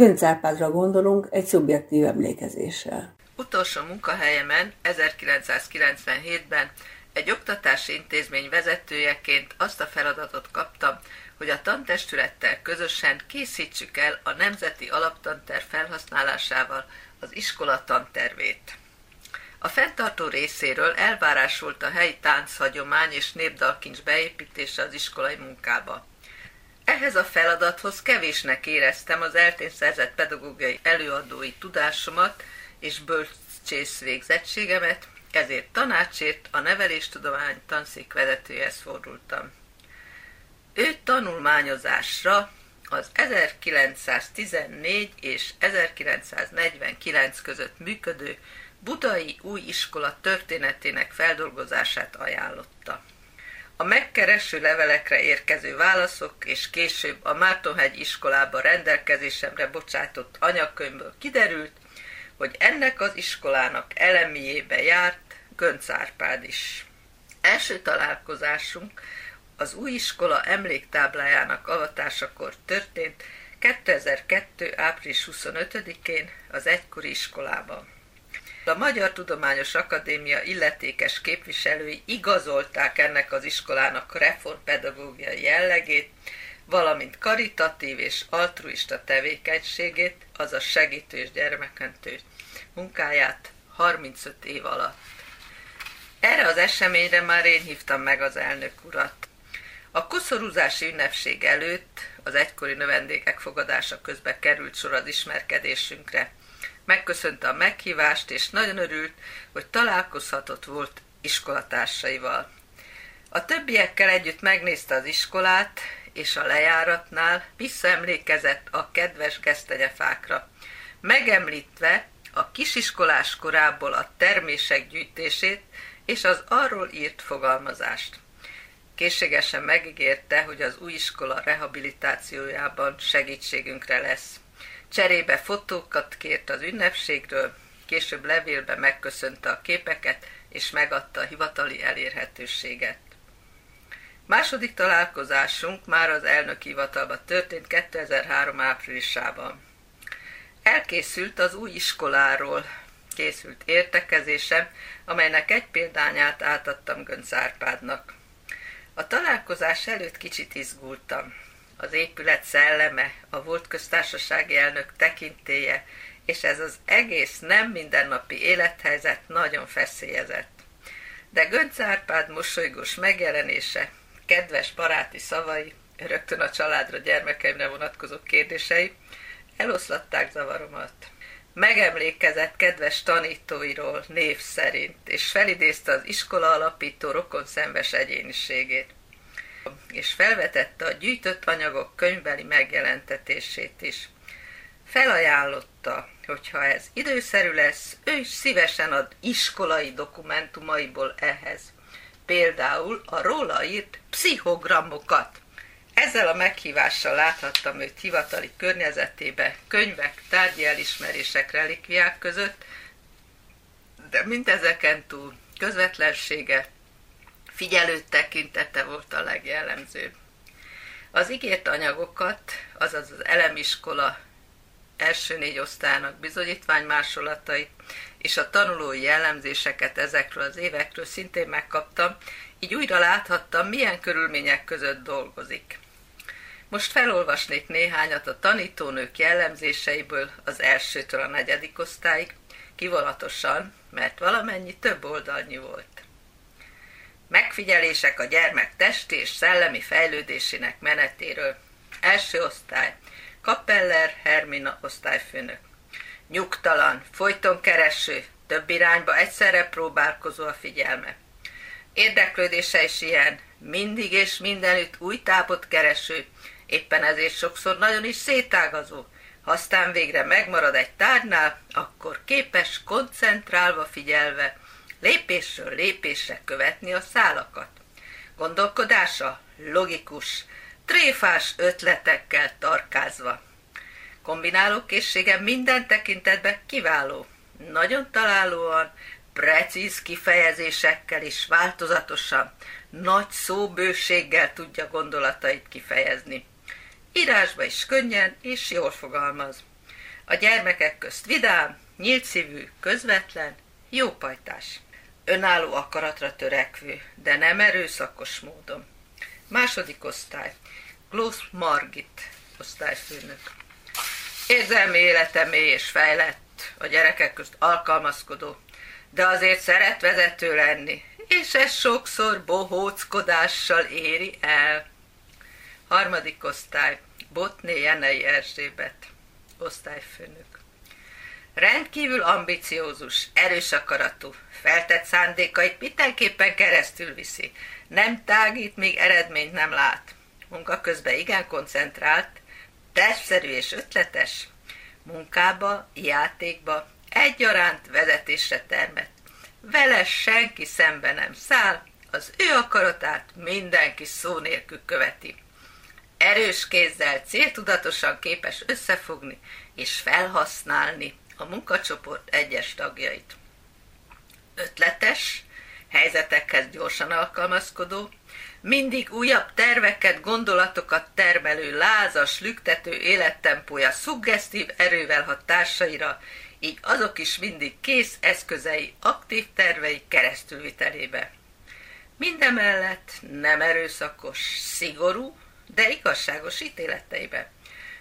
Gönc gondolunk egy szubjektív emlékezéssel. Utolsó munkahelyemen 1997-ben egy oktatási intézmény vezetőjeként azt a feladatot kaptam, hogy a tantestülettel közösen készítsük el a Nemzeti Alaptanterv felhasználásával az iskola tantervét. A fenntartó részéről elvárás volt a helyi tánchagyomány és népdalkincs beépítése az iskolai munkába. Ehhez a feladathoz kevésnek éreztem az eltén szerzett pedagógiai előadói tudásomat és bölcsész végzettségemet, ezért tanácsért a neveléstudomány tanszék vezetőjehez fordultam. Ő tanulmányozásra az 1914 és 1949 között működő budai új iskola történetének feldolgozását ajánlotta. A megkereső levelekre érkező válaszok és később a Mártonhegy iskolába rendelkezésemre bocsátott anyakönyvből kiderült, hogy ennek az iskolának elemiébe járt Gönc Árpád is. Első találkozásunk az új iskola emléktáblájának avatásakor történt 2002. április 25-én az egykori iskolában. A Magyar Tudományos Akadémia illetékes képviselői igazolták ennek az iskolának reformpedagógiai jellegét, valamint karitatív és altruista tevékenységét, azaz segítő és gyermekentő munkáját 35 év alatt. Erre az eseményre már én hívtam meg az elnök urat. A koszorúzási ünnepség előtt az egykori növendékek fogadása közben került sor az ismerkedésünkre. Megköszönte a meghívást, és nagyon örült, hogy találkozhatott volt iskolatársaival. A többiekkel együtt megnézte az iskolát, és a lejáratnál visszaemlékezett a kedves gesztenyefákra, megemlítve a kisiskolás korából a termések gyűjtését és az arról írt fogalmazást. Készségesen megígérte, hogy az új iskola rehabilitációjában segítségünkre lesz. Cserébe fotókat kért az ünnepségről, később levélbe megköszönte a képeket, és megadta a hivatali elérhetőséget. Második találkozásunk már az elnök hivatalban történt 2003 áprilisában. Elkészült az új iskoláról készült értekezésem, amelynek egy példányát átadtam Gönc Árpádnak. A találkozás előtt kicsit izgultam. Az épület szelleme, a volt köztársasági elnök tekintéje, és ez az egész nem mindennapi élethelyzet nagyon feszélyezett. De Gönc Árpád mosolygós megjelenése, kedves baráti szavai, rögtön a családra, gyermekeimre vonatkozó kérdései eloszlatták zavaromat. Megemlékezett kedves tanítóiról név szerint, és felidézte az iskola alapító rokon szemves egyéniségét és felvetette a gyűjtött anyagok könyvbeli megjelentetését is. Felajánlotta, hogy ha ez időszerű lesz, ő is szívesen ad iskolai dokumentumaiból ehhez. Például a róla írt pszichogramokat. Ezzel a meghívással láthattam őt hivatali környezetébe, könyvek, tárgyi elismerések, relikviák között, de mindezeken túl közvetlensége, figyelő tekintete volt a legjellemzőbb. Az ígért anyagokat, azaz az elemiskola első négy osztályának bizonyítványmásolatait és a tanulói jellemzéseket ezekről az évekről szintén megkaptam, így újra láthattam, milyen körülmények között dolgozik. Most felolvasnék néhányat a tanítónők jellemzéseiből az elsőtől a negyedik osztályig, kivonatosan, mert valamennyi több oldalnyi volt. Megfigyelések a gyermek testi és szellemi fejlődésének menetéről. Első osztály. Kapeller Hermina osztályfőnök. Nyugtalan, folyton kereső, több irányba egyszerre próbálkozó a figyelme. Érdeklődése is ilyen, mindig és mindenütt új tápot kereső, éppen ezért sokszor nagyon is szétágazó. Ha aztán végre megmarad egy tárnál, akkor képes koncentrálva figyelve, lépésről lépésre követni a szálakat. Gondolkodása logikus, tréfás ötletekkel tarkázva. Kombináló készsége minden tekintetben kiváló. Nagyon találóan, precíz kifejezésekkel is változatosan, nagy szóbőséggel tudja gondolatait kifejezni. Írásba is könnyen és jól fogalmaz. A gyermekek közt vidám, nyílt szívű, közvetlen, jó pajtás. Önálló akaratra törekvő, de nem erőszakos módon. Második osztály. Glósz Margit osztályfőnök. Érzelmi élete mély és fejlett, a gyerekek közt alkalmazkodó, de azért szeret vezető lenni, és ez sokszor bohóckodással éri el. Harmadik osztály. Botné Jenei Erzsébet, osztályfőnök. Rendkívül ambiciózus, erős akaratú, feltett szándékait mindenképpen keresztül viszi. Nem tágít, míg eredményt nem lát. Munka közben igen koncentrált, testszerű és ötletes. Munkába, játékba, egyaránt vezetésre termett. Vele senki szembe nem száll, az ő akaratát mindenki szó nélkül követi. Erős kézzel céltudatosan képes összefogni és felhasználni a munkacsoport egyes tagjait. Ötletes, helyzetekhez gyorsan alkalmazkodó, mindig újabb terveket, gondolatokat termelő, lázas, lüktető élettempója szuggesztív erővel hat társaira, így azok is mindig kész eszközei, aktív tervei keresztülvitelébe. Mindemellett nem erőszakos, szigorú, de igazságos ítéleteibe.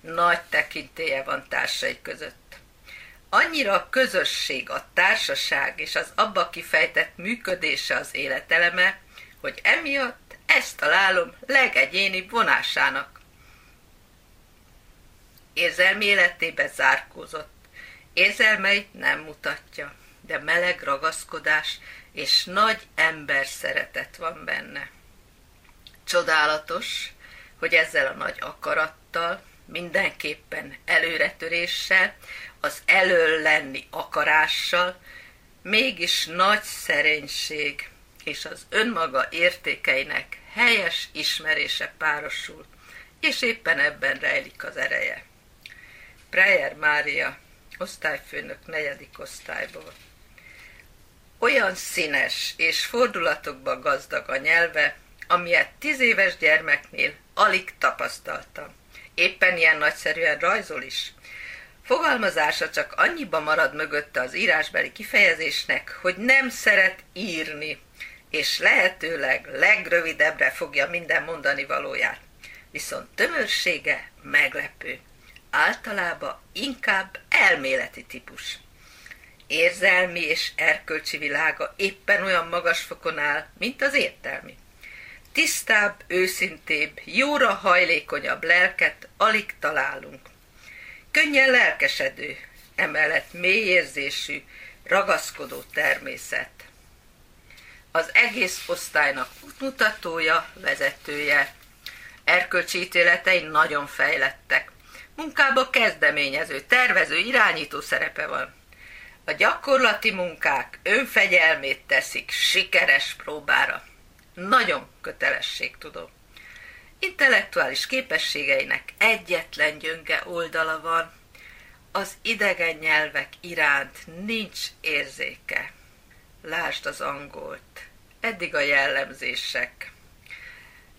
Nagy tekintélye van társai között. Annyira a közösség, a társaság és az abba kifejtett működése az életeleme, hogy emiatt ezt találom legegyénibb vonásának. Érzelmi életébe zárkózott. Érzelmeit nem mutatja, de meleg ragaszkodás és nagy ember szeretet van benne. Csodálatos, hogy ezzel a nagy akarattal, mindenképpen előretöréssel, az elől lenni akarással, mégis nagy szerénység és az önmaga értékeinek helyes ismerése párosul, és éppen ebben rejlik az ereje. Preyer Mária, osztályfőnök negyedik osztályból. Olyan színes és fordulatokba gazdag a nyelve, amilyet tíz éves gyermeknél alig tapasztaltam. Éppen ilyen nagyszerűen rajzol is. Fogalmazása csak annyiba marad mögötte az írásbeli kifejezésnek, hogy nem szeret írni, és lehetőleg legrövidebbre fogja minden mondani valóját. Viszont tömörsége meglepő. Általában inkább elméleti típus. Érzelmi és erkölcsi világa éppen olyan magas fokon áll, mint az értelmi. Tisztább, őszintébb, jóra hajlékonyabb lelket alig találunk. Könnyen lelkesedő, emellett mélyérzésű, ragaszkodó természet. Az egész osztálynak útmutatója, vezetője. Erkölcsi ítéletei nagyon fejlettek. Munkába kezdeményező, tervező, irányító szerepe van. A gyakorlati munkák önfegyelmét teszik sikeres próbára nagyon kötelességtudó. Intellektuális képességeinek egyetlen gyönge oldala van, az idegen nyelvek iránt nincs érzéke. Lásd az angolt, eddig a jellemzések.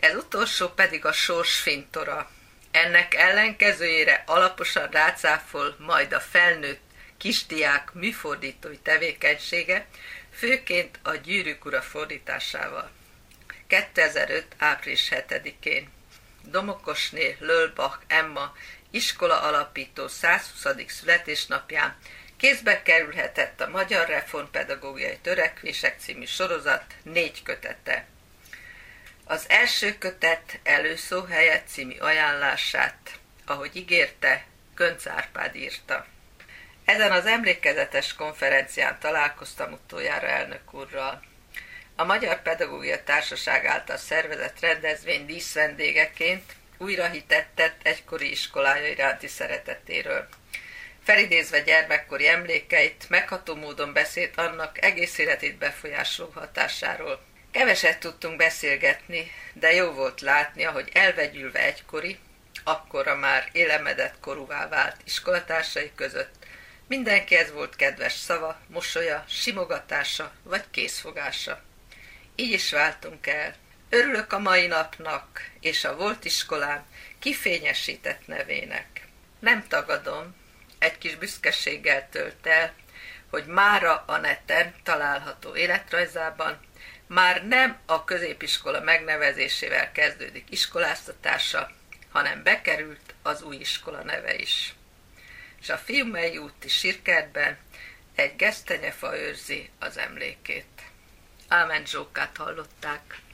Ez utolsó pedig a sorsfintora. Ennek ellenkezőjére alaposan rácáfol majd a felnőtt kisdiák műfordítói tevékenysége, főként a gyűrűk ura fordításával. 2005. április 7-én. Domokosné Lölbach Emma iskola alapító 120. születésnapján kézbe kerülhetett a Magyar Reformpedagógiai Törekvések című sorozat négy kötete. Az első kötet előszó helyett című ajánlását, ahogy ígérte, Könc Árpád írta. Ezen az emlékezetes konferencián találkoztam utoljára elnök úrral. A Magyar Pedagógia Társaság által szervezett rendezvény díszvendégeként újra hitettett egykori iskolája iránti szeretetéről. Felidézve gyermekkori emlékeit, megható módon beszélt annak egész életét befolyásoló hatásáról. Keveset tudtunk beszélgetni, de jó volt látni, ahogy elvegyülve egykori, akkora már élemedett korúvá vált iskolatársai között mindenkihez volt kedves szava, mosolya, simogatása vagy készfogása. Így is váltunk el. Örülök a mai napnak és a volt iskolám kifényesített nevének. Nem tagadom, egy kis büszkeséggel tölt el, hogy mára a neten található életrajzában már nem a középiskola megnevezésével kezdődik iskoláztatása, hanem bekerült az új iskola neve is. És a Fiumei úti sírkertben egy gesztenyefa őrzi az emlékét. Ámen Zsókát hallották.